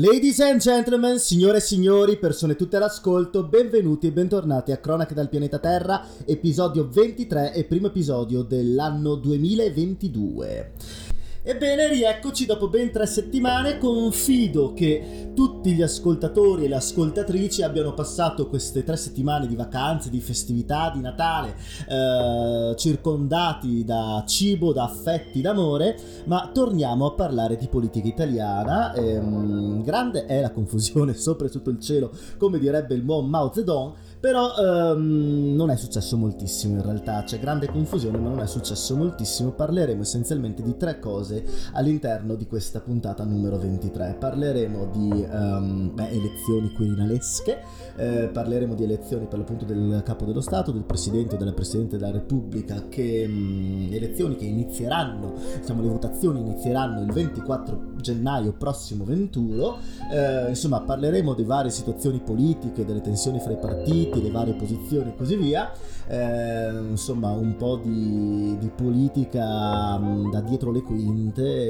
Ladies and gentlemen, signore e signori, persone tutte all'ascolto, benvenuti e bentornati a Cronache dal pianeta Terra, episodio 23 e primo episodio dell'anno 2022. Ebbene, rieccoci dopo ben tre settimane. Confido che tutti gli ascoltatori e le ascoltatrici abbiano passato queste tre settimane di vacanze, di festività, di Natale, eh, circondati da cibo, da affetti, d'amore. Ma torniamo a parlare di politica italiana. Ehm, grande è la confusione sopra e sotto il cielo, come direbbe il buon Mao Zedong. Però ehm, non è successo moltissimo in realtà, c'è grande confusione ma non è successo moltissimo, parleremo essenzialmente di tre cose all'interno di questa puntata numero 23. Parleremo di um, beh, elezioni quirinalesche, eh, parleremo di elezioni per l'appunto del capo dello Stato, del Presidente o della Presidente della Repubblica, che, um, elezioni che inizieranno, diciamo le votazioni inizieranno il 24 gennaio prossimo 21, eh, insomma parleremo di varie situazioni politiche, delle tensioni fra i partiti, le varie posizioni e così via. Eh, insomma, un po' di, di politica mm, da dietro le quinte,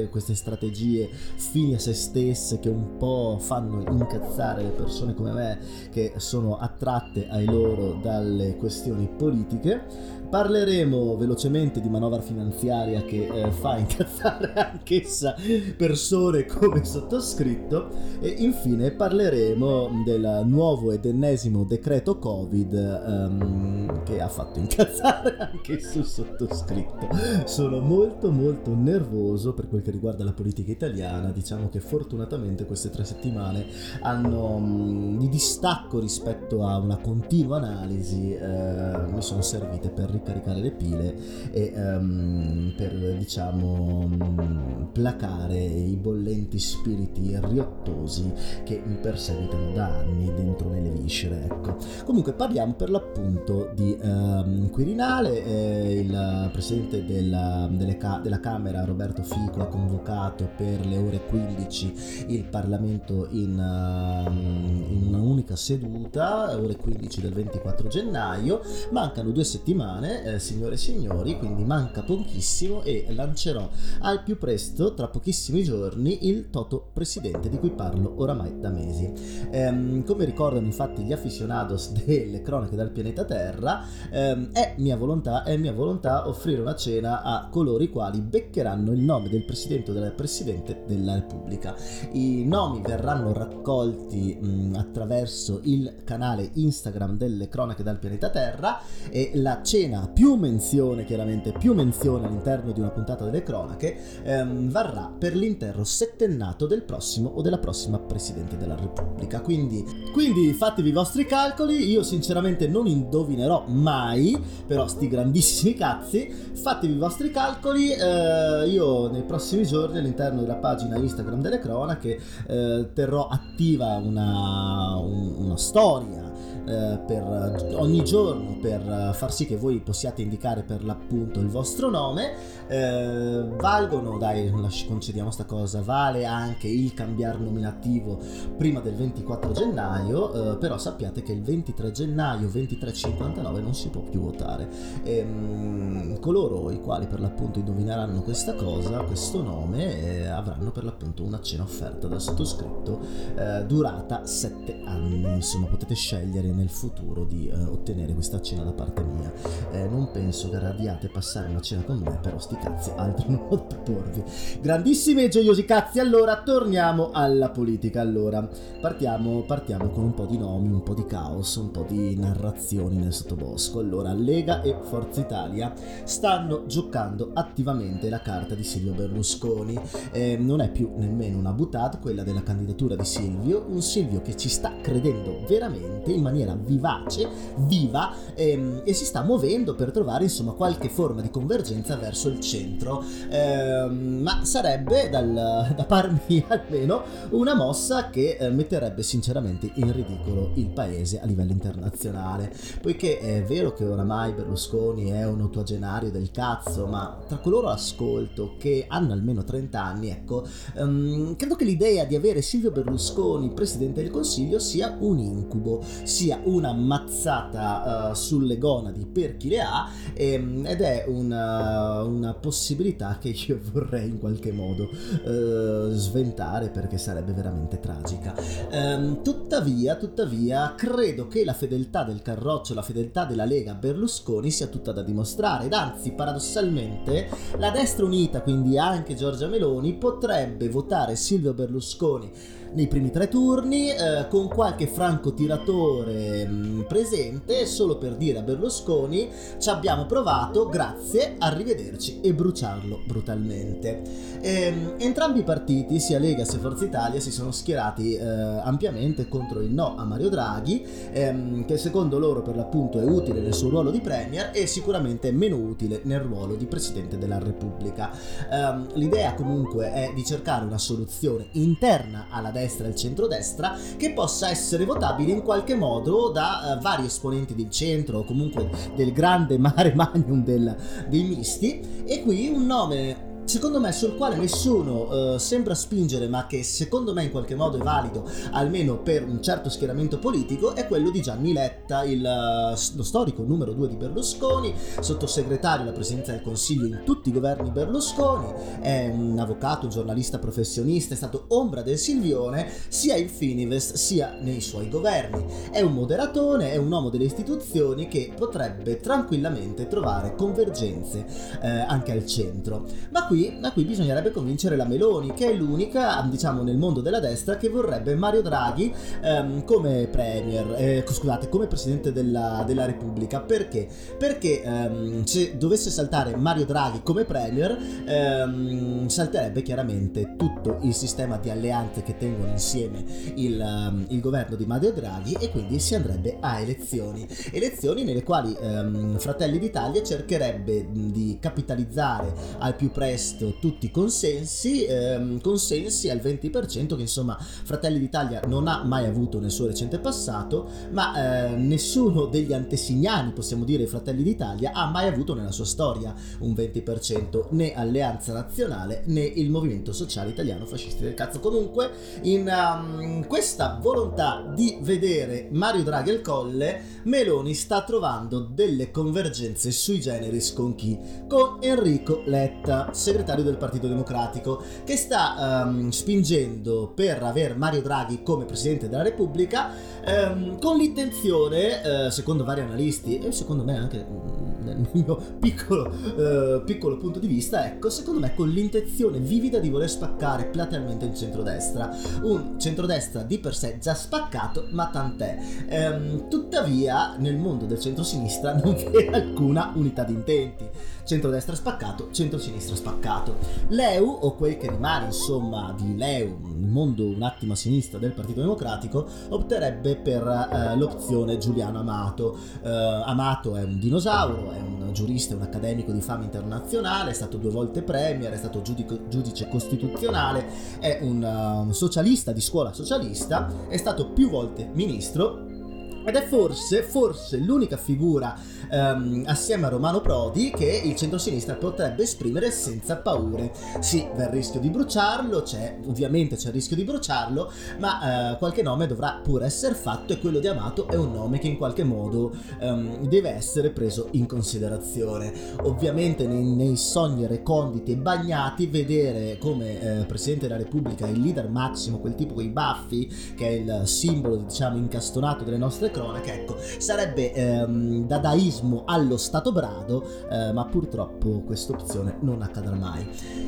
queste strategie fini a se stesse che un po' fanno incazzare le persone come me che sono attratte ai loro dalle questioni politiche. Parleremo velocemente di manovra finanziaria che eh, fa incazzare anch'essa persone come sottoscritto e infine parleremo del nuovo ed ennesimo decreto Covid um, che ha fatto incazzare anche il sottoscritto. Sono molto molto nervoso per quel che riguarda la politica italiana, diciamo che fortunatamente queste tre settimane hanno um, di distacco rispetto a una continua analisi, uh, mi sono servite per ricaricare le pile e um, per diciamo um, placare i bollenti spiriti riottosi che mi perseguitano da anni dentro nelle viscere. Ecco. Comunque parliamo per l'appunto di um, Quirinale, eh, il presidente della, ca- della Camera Roberto Fico ha convocato per le ore 15 il Parlamento in, uh, in una unica seduta, ore 15 del 24 gennaio, mancano due settimane eh, signore e signori, quindi manca pochissimo e lancerò al più presto, tra pochissimi giorni, il Toto Presidente di cui parlo oramai da mesi. Ehm, come ricordano infatti gli aficionados delle cronache dal pianeta Terra, ehm, è mia volontà, è mia volontà offrire una cena a coloro i quali beccheranno il nome del Presidente o della Presidente della Repubblica. I nomi verranno raccolti mh, attraverso il canale Instagram delle cronache dal pianeta Terra e la cena più menzione, chiaramente, più menzione all'interno di una puntata delle cronache, ehm, varrà per l'intero settennato del prossimo o della prossima Presidente della Repubblica. Quindi, quindi fatevi i vostri calcoli, io sinceramente non indovinerò mai, però sti grandissimi cazzi, fatevi i vostri calcoli, eh, io nei prossimi giorni all'interno della pagina Instagram delle cronache eh, terrò attiva una, un, una storia eh, per ogni giorno per far sì che voi possiate indicare per l'appunto il vostro nome. Eh, valgono, dai, concediamo sta cosa, vale anche il cambiare nominativo prima del 24 gennaio, eh, però sappiate che il 23 gennaio 23.59 non si può più votare. E, ehm, mh, coloro i quali per l'appunto indovineranno questa cosa, questo nome, eh, avranno per l'appunto una cena offerta dal sottoscritto eh, durata 7 anni. Insomma, potete scegliere nel futuro di eh, ottenere questa cena da parte mia. Eh, non penso che radiate passare una cena con me, però sti cazzi, altro non ho da porvi. Grandissimi e gioiosi cazzi, allora torniamo alla politica. Allora, partiamo, partiamo con un po' di nomi, un po' di caos, un po' di narrazioni nel sottobosco. Allora, Lega e Forza Italia stanno giocando attivamente la carta di Silvio Berlusconi. Eh, non è più nemmeno una butade quella della candidatura di Silvio, un Silvio che ci sta credendo veramente in maniera vivace, viva ehm, e si sta muovendo per trovare insomma qualche forma di convergenza verso il centro. Ehm, ma sarebbe dal, da par mia almeno una mossa che eh, metterebbe sinceramente in ridicolo il paese a livello internazionale, poiché è vero che oramai Berlusconi è un ottuagenario del cazzo, ma tra coloro ascolto che hanno almeno 30 anni, ecco, ehm, credo che l'idea di avere Silvio Berlusconi presidente del Consiglio sia un incubo, sia una mazzata uh, sulle gonadi per chi le ha ehm, ed è una, una, possibilità che io vorrei in qualche modo eh, sventare perché sarebbe veramente tragica. Ehm, tuttavia, tuttavia, credo che la fedeltà del Carroccio, la fedeltà della Lega Berlusconi sia tutta da dimostrare ed anzi, paradossalmente, la destra unita, quindi anche Giorgia Meloni, potrebbe votare Silvio Berlusconi nei primi tre turni eh, con qualche francotiratore mh, mm, presente solo per dire a Berlusconi ci abbiamo provato, grazie, arrivederci e bruciarlo brutalmente. E, ehm, entrambi i partiti, sia Lega sia Forza Italia, si sono schierati eh, ampiamente contro il no a Mario Draghi, ehm, che secondo loro per l'appunto è utile nel suo ruolo di Premier e sicuramente meno utile nel ruolo di Presidente della Repubblica. Um, l'idea comunque è di cercare una soluzione interna alla destra destra e il centrodestra che possa essere votabile in qualche modo da uh, vari esponenti del centro o comunque del grande mare magnum del, dei misti. E qui un nome secondo me sul quale nessuno uh, sembra spingere ma che secondo me in qualche modo è valido almeno per un certo schieramento politico è quello di Gianni Letta il, uh, lo storico numero due di Berlusconi sottosegretario alla presidenza del consiglio in tutti i governi Berlusconi è un avvocato, un giornalista professionista è stato ombra del Silvione sia in Finivest sia nei suoi governi. È un moderatone, è un uomo delle istituzioni che potrebbe tranquillamente trovare convergenze eh, anche al centro. Ma qui da qui bisognerebbe convincere la Meloni, che è l'unica, diciamo, nel mondo della destra che vorrebbe Mario Draghi ehm, come premier, eh, scusate, come presidente della, della Repubblica. Perché? Perché ehm, se dovesse saltare Mario Draghi come premier, ehm, salterebbe chiaramente tutto il sistema di alleanze che tengono insieme il, um, il, governo di Mario Draghi e quindi si andrebbe a elezioni. Elezioni nelle quali ehm, Fratelli d'Italia cercherebbe di capitalizzare al più presto chiesto tutti i consensi, ehm, consensi al 20% che insomma Fratelli d'Italia non ha mai avuto nel suo recente passato, ma eh, nessuno degli antesignani, possiamo dire, Fratelli d'Italia ha mai avuto nella sua storia un 20%, né Alleanza Nazionale né il Movimento Sociale Italiano Fascisti del Cazzo. Comunque, in um, questa volontà di vedere Mario Draghi al colle, Meloni sta trovando delle convergenze sui generis con chi? Con Enrico Letta, segretario segretario del Partito Democratico, che sta um, spingendo per avere Mario Draghi come Presidente della Repubblica um, con l'intenzione, uh, secondo vari analisti e secondo me anche mm, nel mio piccolo, uh, piccolo, punto di vista, ecco, secondo me con l'intenzione vivida di voler spaccare platealmente il centrodestra. Un centrodestra di per sé già spaccato, ma tant'è. Um, tuttavia, nel mondo del centrosinistra non c'è alcuna unità di intenti. Centrodestra spaccato, centrosinistra spaccato. L'EU, o quel che rimane insomma di l'EU, il mondo un attimo a sinistra del Partito Democratico, opterebbe per eh, l'opzione Giuliano Amato. Eh, Amato è un dinosauro, è un giurista, un accademico di fama internazionale, è stato due volte premier, è stato giudico, giudice costituzionale, è un, uh, un socialista di scuola socialista, è stato più volte ministro ed è forse, forse l'unica figura um, assieme a Romano Prodi che il centro-sinistra potrebbe esprimere senza paure. Sì, va il rischio di bruciarlo, c'è, ovviamente c'è il rischio di bruciarlo, ma uh, qualche nome dovrà pure essere fatto e quello di Amato è un nome che in qualche modo um, deve essere preso in considerazione. Ovviamente nei, nei sogni reconditi e bagnati vedere come uh, Presidente della Repubblica il leader massimo, quel tipo con i baffi, che è il simbolo diciamo incastonato delle nostre cronache, ecco, sarebbe ehm, dadaismo allo stato brado, eh, ma purtroppo questa opzione non accadrà mai.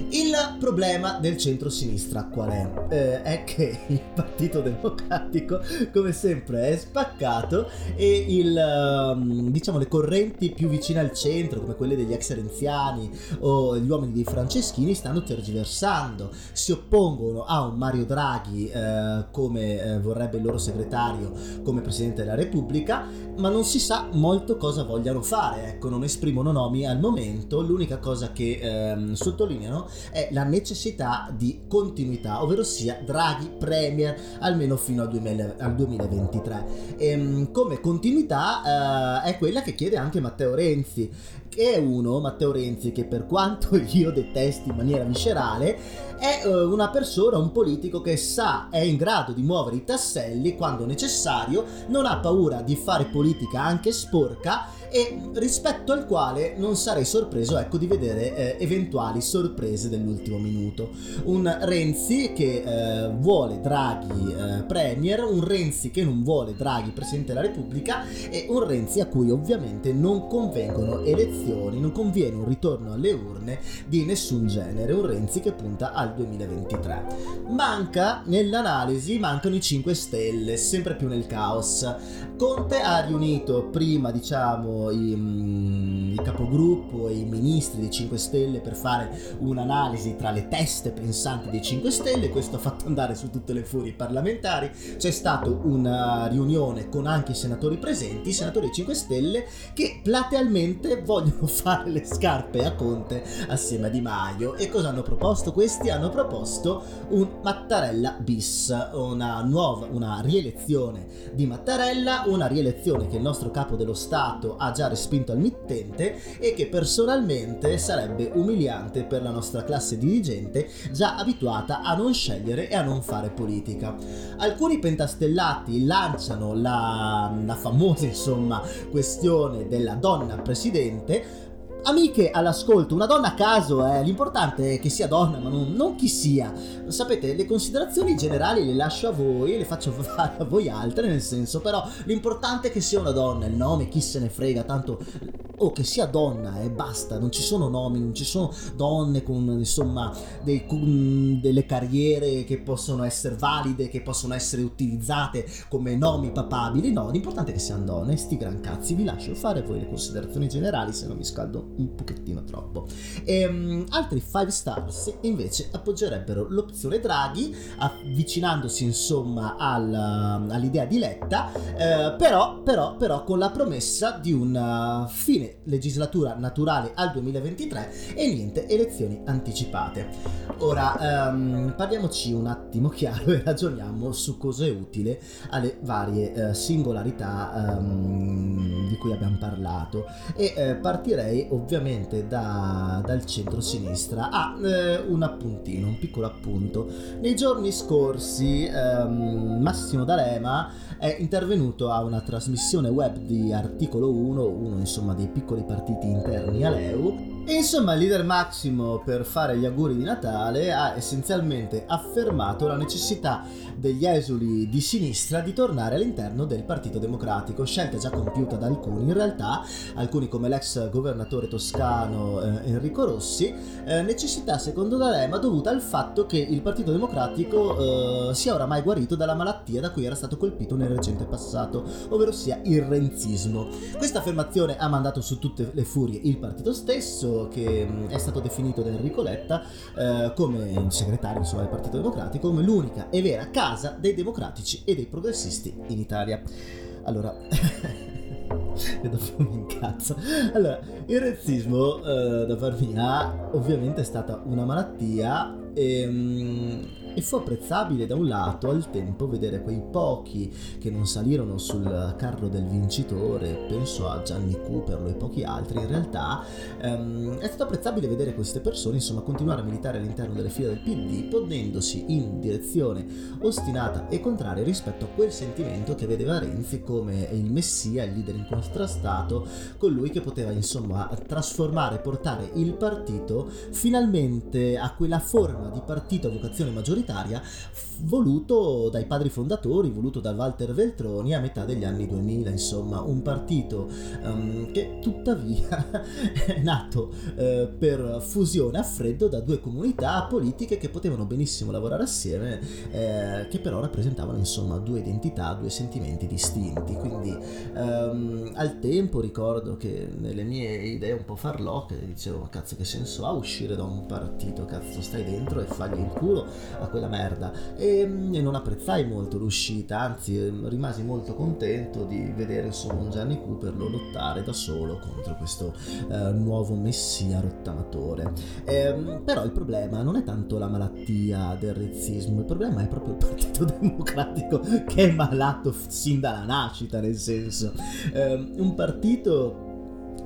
Il problema del centro-sinistra qual è? Eh, è che il Partito Democratico, come sempre, è spaccato e il, ehm, diciamo, le correnti più vicine al centro, come quelle degli ex renziani o gli uomini dei franceschini, stanno tergiversando, si oppongono a un Mario Draghi eh, come eh, vorrebbe il loro segretario come presidente della della Repubblica, ma non si sa molto cosa vogliano fare, ecco, non esprimono nomi al momento, l'unica cosa che ehm, sottolineano è la necessità di continuità, ovvero sia Draghi Premier almeno fino al, 2000, al 2023. E, ehm, come continuità eh, è quella che chiede anche Matteo Renzi, che è uno, Matteo Renzi, che per quanto io detesti in maniera viscerale, è uh, una persona, un politico che sa, è in grado di muovere i tasselli quando necessario, non ha paura di fare politica anche sporca e rispetto al quale non sarei sorpreso ecco, di vedere eh, eventuali sorprese dell'ultimo minuto. Un Renzi che eh, vuole Draghi eh, Premier, un Renzi che non vuole Draghi Presidente della Repubblica e un Renzi a cui ovviamente non convengono elezioni, non conviene un ritorno alle urne di nessun genere, un Renzi che punta al 2023. Manca nell'analisi, mancano i 5 Stelle, sempre più nel caos. Conte ha riunito prima diciamo i, mm, i capogruppo e i ministri dei 5 Stelle per fare un'analisi tra le teste pensanti dei 5 Stelle, questo ha fatto andare su tutte le furie parlamentari, c'è stata una riunione con anche i senatori presenti, i senatori dei 5 Stelle che platealmente vogliono fare le scarpe a Conte assieme a Di Maio. E cosa hanno proposto? Questi? Hanno proposto un Mattarella bis, una nuova, una rielezione di Mattarella, una rielezione che il nostro capo dello Stato ha già respinto al mittente e che personalmente sarebbe umiliante per la nostra classe dirigente già abituata a non scegliere e a non fare politica. Alcuni pentastellati lanciano la, la famosa insomma questione della donna presidente Amiche all'ascolto, una donna a caso, eh, l'importante è che sia donna, ma non, non, chi sia. Sapete, le considerazioni generali le lascio a voi, le faccio fare a voi altre, nel senso, però l'importante è che sia una donna, il nome chi se ne frega, tanto o che sia donna e eh, basta, non ci sono nomi, non ci sono donne con insomma dei, con delle carriere che possono essere valide, che possono essere utilizzate come nomi papabili, no, l'importante è che siano donne, sti gran cazzi, vi lascio fare voi le considerazioni generali se non mi scaldo un pochettino troppo. E, um, altri 5 stars invece appoggerebbero l'opzione Draghi, avvicinandosi insomma al, all'idea di Letta, eh, però, però, però con la promessa di una fine legislatura naturale al 2023 e niente elezioni anticipate. Ora um, parliamoci un attimo chiaro e ragioniamo su cosa è utile alle varie uh, singolarità um, di cui abbiamo parlato e uh, partirei ovviamente da, dal centro-sinistra. Ah, uh, un appuntino, un piccolo appunto. Nei giorni scorsi um, Massimo D'Alema è intervenuto a una trasmissione web di Articolo 1, uno insomma dei piccoli partiti interni a Leu, e insomma il leader Massimo per fare gli auguri di Natale ha essenzialmente affermato la necessità degli esuli di sinistra di tornare all'interno del Partito Democratico, scelta già compiuta da alcuni in realtà, alcuni come l'ex governatore toscano eh, Enrico Rossi, eh, necessità secondo D'Alema dovuta al fatto che il Partito Democratico eh, sia oramai guarito dalla malattia da cui era stato colpito nel recente passato, ovvero sia il renzismo. Questa affermazione ha mandato su tutte le furie il partito stesso, che è stato definito da Enrico Letta eh, come segretario insomma, del Partito Democratico come l'unica e vera casa dei democratici e dei progressisti in Italia. Allora, e dopo mi incazzo. Allora, il razzismo eh, da par mia ovviamente è stata una malattia e... E fu apprezzabile da un lato al tempo vedere quei pochi che non salirono sul carro del vincitore, penso a Gianni Cooperlo e pochi altri, in realtà ehm, è stato apprezzabile vedere queste persone insomma continuare a militare all'interno delle file del PD ponendosi in direzione ostinata e contraria rispetto a quel sentimento che vedeva Renzi come il messia, il leader incontrastato, colui che poteva insomma trasformare, portare il partito finalmente a quella forma di partito a vocazione maggioritaria autoritaria voluto dai padri fondatori, voluto da Walter Veltroni a metà degli anni 2000, insomma un partito um, che tuttavia è nato uh, per fusione a freddo da due comunità politiche che potevano benissimo lavorare assieme, eh, che però rappresentavano insomma due identità, due sentimenti distinti. Quindi um, al tempo ricordo che nelle mie idee un po' farlocche dicevo cazzo che senso ha uscire da un partito, cazzo stai dentro e fagli il culo a quella merda. E, e, non apprezzai molto l'uscita anzi ehm, rimasi molto contento di vedere insomma un Gianni Cooperlo lottare da solo contro questo eh, nuovo messia rottamatore. E, ehm, però il problema non è tanto la malattia del razzismo il problema è proprio il Partito Democratico che è malato sin dalla nascita nel senso. Eh, un partito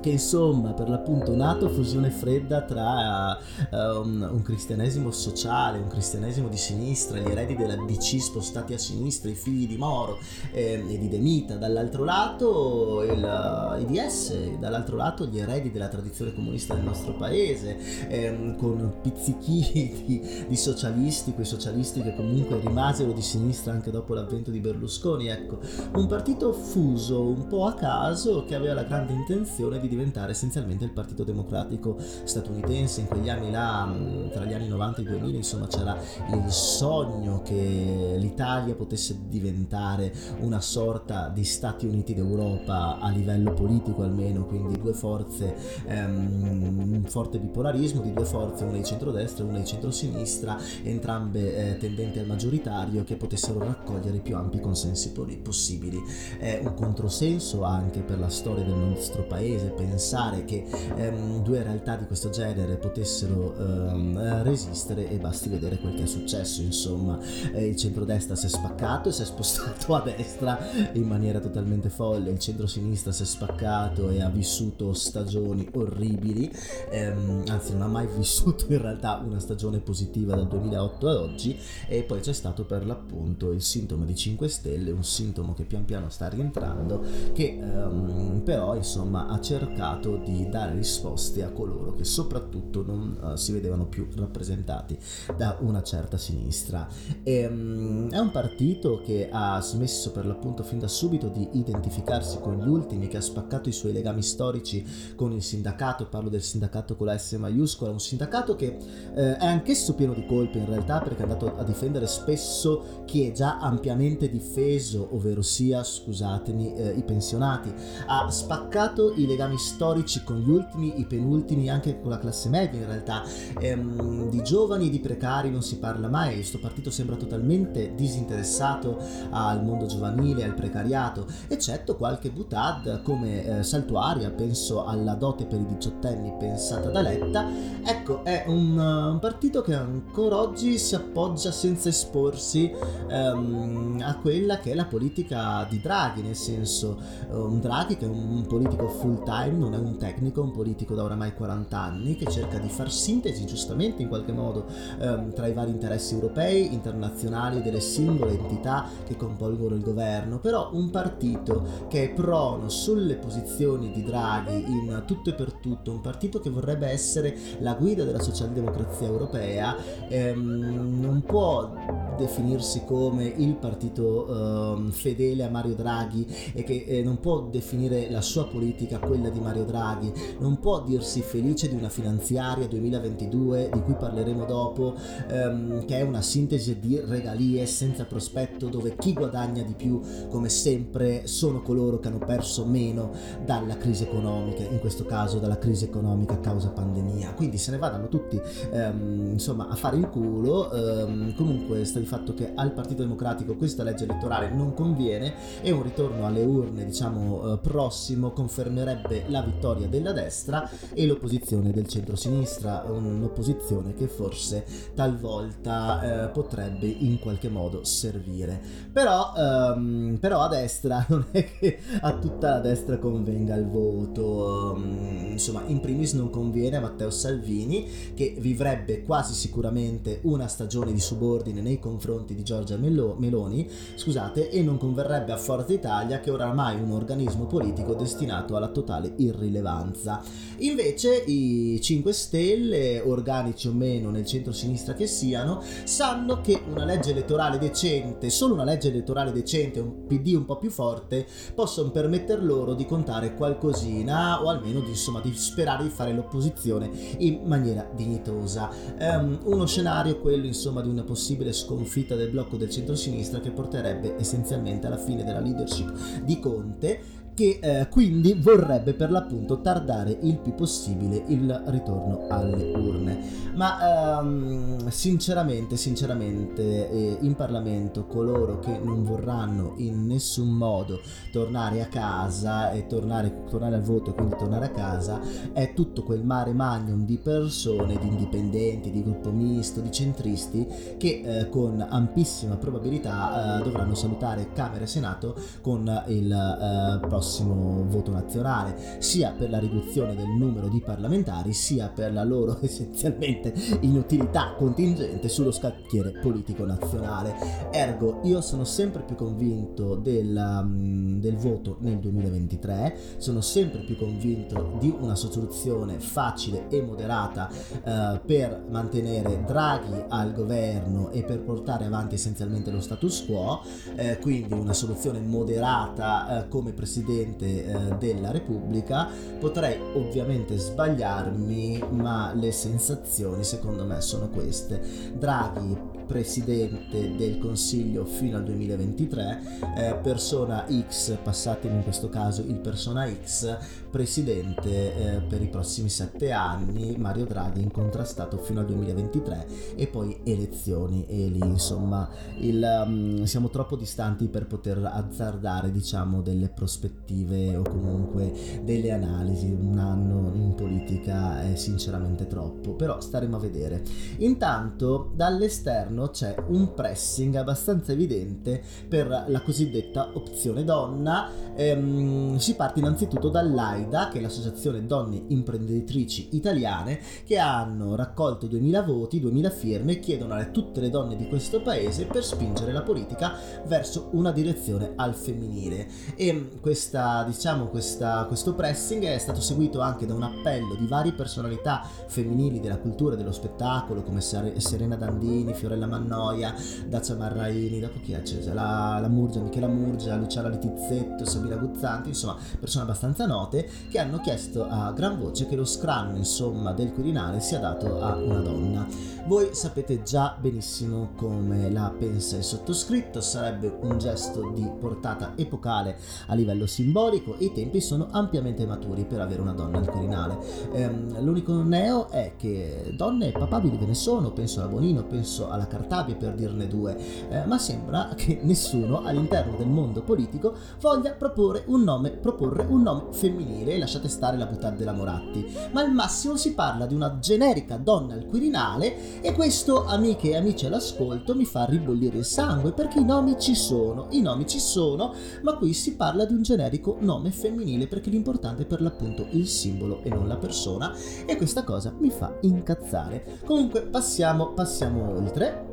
che insomma per l'appunto nato fusione fredda tra uh, un, cristianesimo sociale, un cristianesimo di sinistra, gli eredi della DC spostati a sinistra, i figli di Moro eh, e di Demita, dall'altro lato il uh, IDS, dall'altro lato gli eredi della tradizione comunista del nostro paese, eh, con pizzichi di, di, socialisti, quei socialisti che comunque rimasero di sinistra anche dopo l'avvento di Berlusconi, ecco, un partito fuso un po' a caso che aveva la grande intenzione di diventare essenzialmente il Partito Democratico statunitense. In quegli anni là, tra gli anni 90 e i 2000, insomma, c'era il sogno che l'Italia potesse diventare una sorta di Stati Uniti d'Europa a livello politico almeno, quindi due forze, um, un forte bipolarismo di due forze, una di centrodestra e una di centrosinistra, entrambe eh, tendenti al maggioritario, che potessero raccogliere i più ampi consensi possibili. È un controsenso anche per la storia del nostro paese, pensare che ehm, due realtà di questo genere potessero ehm, resistere e basti vedere quel che è successo. Insomma eh, il centrodestra si è spaccato e si è spostato a destra in maniera totalmente folle. Il centrosinistra si è spaccato e ha vissuto stagioni orribili. Ehm, anzi non ha mai vissuto in realtà una stagione positiva dal 2008 ad oggi. E poi c'è stato per l'appunto il sintomo di 5 Stelle un sintomo che pian piano sta rientrando che ehm, però insomma ha cercato cercato di dare risposte a coloro che soprattutto non uh, si vedevano più rappresentati da una certa sinistra. E, um, è un partito che ha smesso per l'appunto fin da subito di identificarsi con gli ultimi, che ha spaccato i suoi legami storici con il sindacato, parlo del sindacato con la S maiuscola, un sindacato che eh, è anch'esso pieno di colpe in realtà perché è andato a difendere spesso chi è già ampiamente difeso, ovvero sia, scusatemi, eh, i pensionati, ha spaccato i legami storici con gli ultimi, i penultimi, anche con la classe media in realtà. Ehm, di giovani e di precari non si parla mai, questo partito sembra totalmente disinteressato al mondo giovanile, al precariato, eccetto qualche butad come eh, Saltuaria, penso alla dote per i diciottenni pensata da Letta. Ecco, è un, un partito che ancora oggi si appoggia senza esporsi ehm, a quella che è la politica di Draghi, nel senso un Draghi che è un politico full time time non è un tecnico, un politico da oramai 40 anni che cerca di far sintesi giustamente in qualche modo ehm, tra i vari interessi europei, internazionali delle singole entità che compongono il governo, però un partito che è prono sulle posizioni di Draghi in tutto e per tutto, un partito che vorrebbe essere la guida della socialdemocrazia europea, ehm, non può definirsi come il partito ehm, fedele a Mario Draghi e che eh, non può definire la sua politica quella di di Mario Draghi, non può dirsi felice di una finanziaria 2022 di cui parleremo dopo, ehm, che è una sintesi di regalie senza prospetto dove chi guadagna di più, come sempre, sono coloro che hanno perso meno dalla crisi economica, in questo caso dalla crisi economica a causa pandemia. Quindi se ne vadano tutti ehm, insomma a fare il culo. Ehm, comunque sta di fatto che al Partito Democratico questa legge elettorale non conviene e un ritorno alle urne, diciamo, eh, prossimo confermerebbe la vittoria della destra e l'opposizione del centro-sinistra, un'opposizione che forse talvolta eh, potrebbe in qualche modo servire. Però, ehm, però, a destra non è che a tutta la destra convenga il voto, um, insomma in primis non conviene a Matteo Salvini che vivrebbe quasi sicuramente una stagione di subordine nei confronti di Giorgia Melo- Meloni, scusate, e non converrebbe a Forza Italia che oramai è un organismo politico destinato alla totale irrilevanza. Invece i 5 Stelle, organici o meno nel centro-sinistra che siano, sanno che una legge elettorale decente, solo una legge elettorale decente, un PD un po' più forte, possono permettere loro di contare qualcosina o almeno di, insomma, di sperare di fare l'opposizione in maniera dignitosa. Um, uno scenario, quello insomma di una possibile sconfitta del blocco del centro-sinistra che porterebbe essenzialmente alla fine della leadership di Conte che eh, quindi vorrebbe per l'appunto tardare il più possibile il ritorno alle urne. Ma ehm, sinceramente, sinceramente eh, in Parlamento coloro che non vorranno in nessun modo tornare a casa e tornare, tornare al voto e quindi tornare a casa è tutto quel mare magnum di persone, di indipendenti, di gruppo misto, di centristi che eh, con ampissima probabilità eh, dovranno salutare Camera e Senato con il eh, prossimo prossimo voto nazionale, sia per la riduzione del numero di parlamentari, sia per la loro essenzialmente inutilità contingente sullo scacchiere politico nazionale. Ergo, io sono sempre più convinto del, um, del voto nel 2023, sono sempre più convinto di una soluzione facile e moderata uh, per mantenere Draghi al governo e per portare avanti essenzialmente lo status quo, eh, quindi una soluzione moderata eh, come presidente eh, della Repubblica. Potrei ovviamente sbagliarmi, ma le sensazioni secondo me sono queste. Draghi presidente del Consiglio fino al 2023, eh, persona X, passatemi in questo caso il persona X, presidente eh, per i prossimi sette anni, Mario Draghi incontrastato fino al 2023 e poi elezioni e lì insomma il, um, siamo troppo distanti per poter azzardare diciamo delle prospettive o comunque delle analisi, un anno in politica è sinceramente troppo, però staremo a vedere. Intanto dall'esterno all'interno c'è un pressing abbastanza evidente per la cosiddetta opzione donna. Ehm, si parte innanzitutto dall'AIDA, che è l'associazione donne imprenditrici italiane, che hanno raccolto 2000 voti, 2000 firme e chiedono a tutte le donne di questo paese per spingere la politica verso una direzione al femminile. E questa, diciamo, questa, questo pressing è stato seguito anche da un appello di varie personalità femminili della cultura e dello spettacolo, come Serena Dandini, Fiorella Mannoia, Dacia Marraini, dopo chi è? C'è la, la Murgia, Michela Murgia, Luciana Letizzetto, Sabina Guzzanti, insomma persone abbastanza note che hanno chiesto a gran voce che lo scranno insomma del Quirinale sia dato a una donna. Voi sapete già benissimo come la pensa il sottoscritto, sarebbe un gesto di portata epocale a livello simbolico e i tempi sono ampiamente maturi per avere una donna al Quirinale. Ehm, l'unico neo è che donne papabili ve ne sono, penso alla Bonino, penso alla Cartabia per dirne due, eh, ma sembra che nessuno all'interno del mondo politico voglia proporre un nome, proporre un nome femminile, lasciate stare la buttata della Moratti, ma al massimo si parla di una generica donna al Quirinale e questo, amiche e amici all'ascolto, mi fa ribollire il sangue perché i nomi ci sono, i nomi ci sono, ma qui si parla di un generico nome femminile perché l'importante è per l'appunto il simbolo e non la persona e questa cosa mi fa incazzare. Comunque passiamo, passiamo oltre.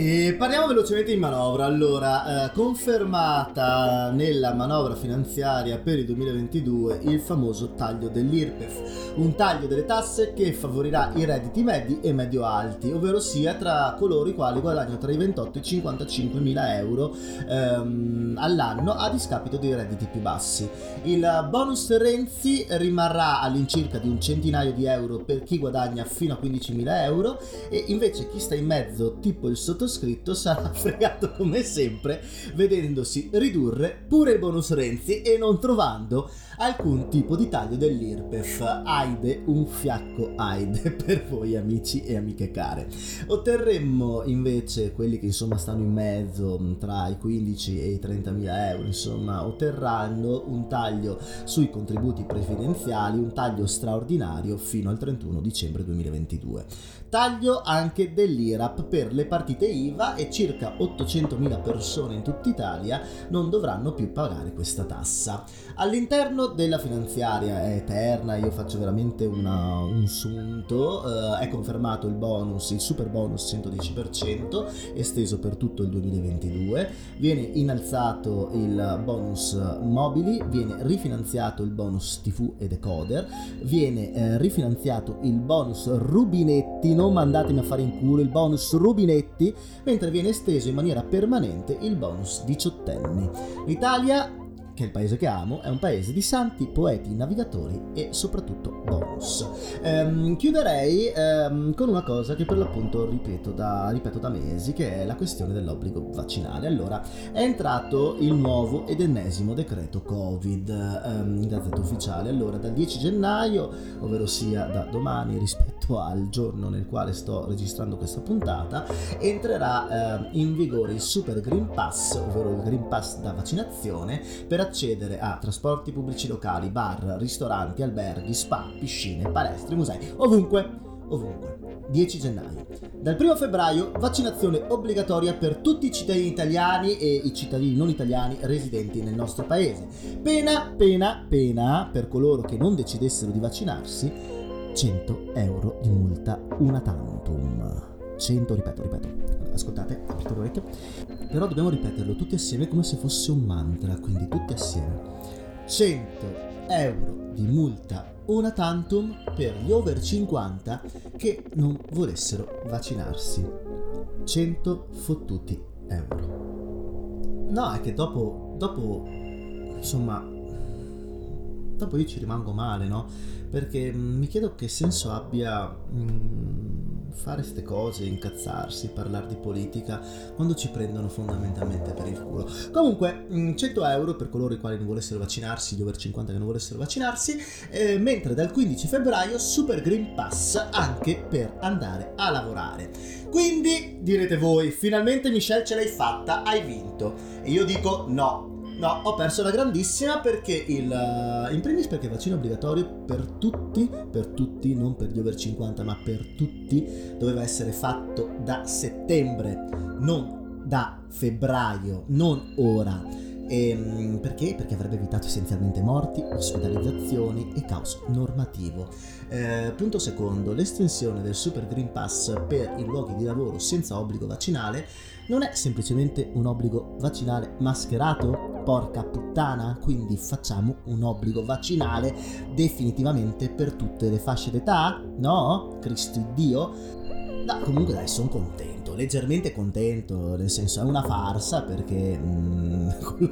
E parliamo velocemente di manovra. Allora, eh, confermata nella manovra finanziaria per il 2022 il famoso taglio dell'IRPEF, un taglio delle tasse che favorirà i redditi medi e medio-alti, ovvero sia tra coloro i quali guadagnano tra i 28 e i 55 mila euro ehm, all'anno a discapito dei redditi più bassi. Il bonus Renzi rimarrà all'incirca di un centinaio di euro per chi guadagna fino a 15 mila euro e invece chi sta in mezzo, tipo il sottoscritto, sottoscritto sarà fregato come sempre vedendosi ridurre pure il bonus Renzi e non trovando alcun tipo di taglio dell'IRPEF. Aide, un fiacco Aide per voi amici e amiche care. Otterremmo invece quelli che insomma stanno in mezzo tra i 15 e i 30 mila euro, insomma otterranno un taglio sui contributi previdenziali, un taglio straordinario fino al 31 dicembre 2022. Taglio anche dell'IRAP per le partite IVA e circa 800.000 persone in tutta Italia non dovranno più pagare questa tassa. All'interno della finanziaria è eterna, io faccio veramente una, un sunto, eh, è confermato il bonus, il super bonus 110% esteso per tutto il 2022, viene innalzato il bonus mobili, viene rifinanziato il bonus TV e decoder, viene eh, rifinanziato il bonus rubinetti, non mandatemi a fare in culo il bonus rubinetti, mentre viene esteso in maniera permanente il bonus diciottenni. L'Italia che è il paese che amo, è un paese di santi, poeti, navigatori e soprattutto bonus. Ehm, chiuderei ehm, con una cosa che per l'appunto ripeto da, ripeto da mesi, che è la questione dell'obbligo vaccinale. Allora, è entrato il nuovo ed ennesimo decreto Covid ehm, in gazzetta ufficiale. Allora, dal 10 gennaio, ovvero sia da domani rispetto al giorno nel quale sto registrando questa puntata, entrerà eh, in vigore il Super Green Pass, ovvero il Green Pass da vaccinazione, per accedere a trasporti pubblici locali, bar, ristoranti, alberghi, spa, piscine, palestre, musei, ovunque ovunque. 10 gennaio. Dal 1 febbraio vaccinazione obbligatoria per tutti i cittadini italiani e i cittadini non italiani residenti nel nostro paese. Pena, pena, pena per coloro che non decidessero di vaccinarsi, 100 euro di multa una tantum. 100, ripeto, ripeto, ascoltate, aprite l'orecchio, però dobbiamo ripeterlo tutti assieme come se fosse un mantra, quindi tutti assieme. 100 euro di multa una tantum per gli over 50 che non volessero vaccinarsi. 100 fottuti euro. No, è che dopo, dopo, insomma, dopo io ci rimango male, no? Perché mm, mi chiedo che senso abbia mh, fare queste cose, incazzarsi, parlare di politica, quando ci prendono fondamentalmente per il culo. Comunque, mh, 100 euro per coloro i quali non volessero vaccinarsi, gli over 50 che non volessero vaccinarsi, eh, mentre dal 15 febbraio Super Green Pass anche per andare a lavorare. Quindi direte voi, finalmente Michelle ce l'hai fatta, hai vinto. E io dico no, No, ho perso la grandissima perché il... eh, In primis perché il vaccino è obbligatorio per tutti, per tutti, non per gli over 50, ma per tutti, doveva essere fatto da settembre, non da febbraio, non ora. Ehm, perché? Perché avrebbe evitato essenzialmente morti, ospedalizzazioni e caos normativo. Eh, punto secondo, l'estensione del Super Green Pass per i luoghi di lavoro senza obbligo vaccinale non è semplicemente un obbligo vaccinale mascherato? Porca puttana, quindi facciamo un obbligo vaccinale definitivamente per tutte le fasce d'età? No? Cristo Dio? No, comunque dai, sono contento, leggermente contento, nel senso è una farsa perché mm,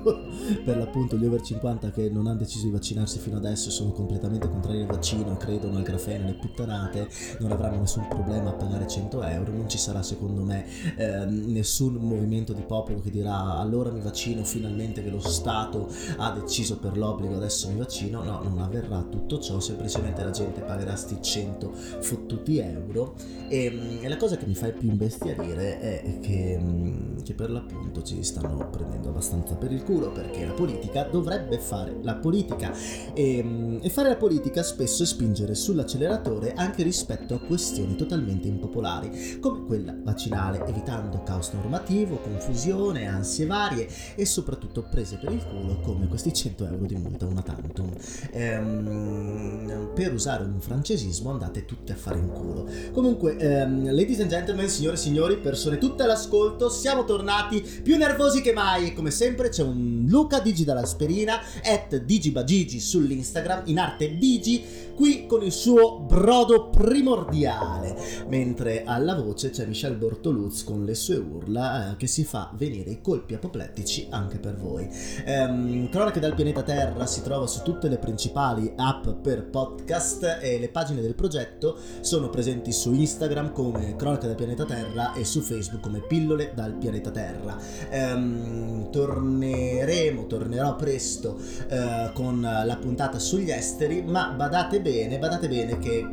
per l'appunto gli over 50 che non hanno deciso di vaccinarsi fino adesso sono completamente contrari al vaccino, credono al grafene, alle puttanate, non avranno nessun problema a pagare 100 euro, non ci sarà secondo me eh, nessun movimento di popolo che dirà allora mi vaccino finalmente che lo Stato ha deciso per l'obbligo adesso mi vaccino, no, non avverrà tutto ciò, semplicemente la gente pagherà sti 100 fottuti euro. E, mm, e la cosa che mi fa più imbestialire è che, mm, che per l'appunto ci stanno prendendo abbastanza per il culo perché la politica dovrebbe fare la politica e, mm, e fare la politica spesso è spingere sull'acceleratore anche rispetto a questioni totalmente impopolari come quella vaccinale evitando caos normativo, confusione, ansie varie e soprattutto prese per il culo come questi 100 euro di multa una tantum. Ehm, per usare un francesismo andate tutte a fare in culo. Comunque, ehm, ladies and gentlemen, signore e signori, persone tutte all'ascolto, siamo tornati più nervosi che mai e come sempre c'è un Luca Digi dall'Asperina, at digibagigi sull'Instagram, in arte Digi, qui con il suo brodo primordiale, mentre alla voce c'è Michel Bortoluz con le sue urla eh, che si fa venire i colpi apoplettici anche per voi. Ehm, Cronache dal pianeta Terra si trova su tutte le principali app per podcast e le pagine del progetto sono presenti su Instagram come Cronache dal pianeta Terra e su Facebook come Pillole dal pianeta Terra. Ehm, torneremo, tornerò presto eh, con la puntata sugli esteri, ma badate bene, badate bene che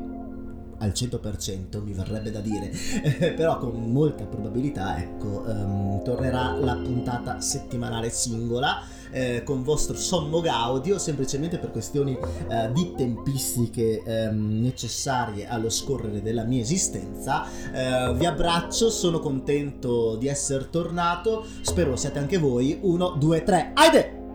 al 100% mi verrebbe da dire, però con molta probabilità, ecco, ehm, tornerà la puntata settimanale singola eh, con vostro sommo gaudio, semplicemente per questioni eh, di tempistiche ehm, necessarie allo scorrere della mia esistenza. Eh, vi abbraccio, sono contento di essere tornato, spero siate anche voi. 1, 2, 3, aide!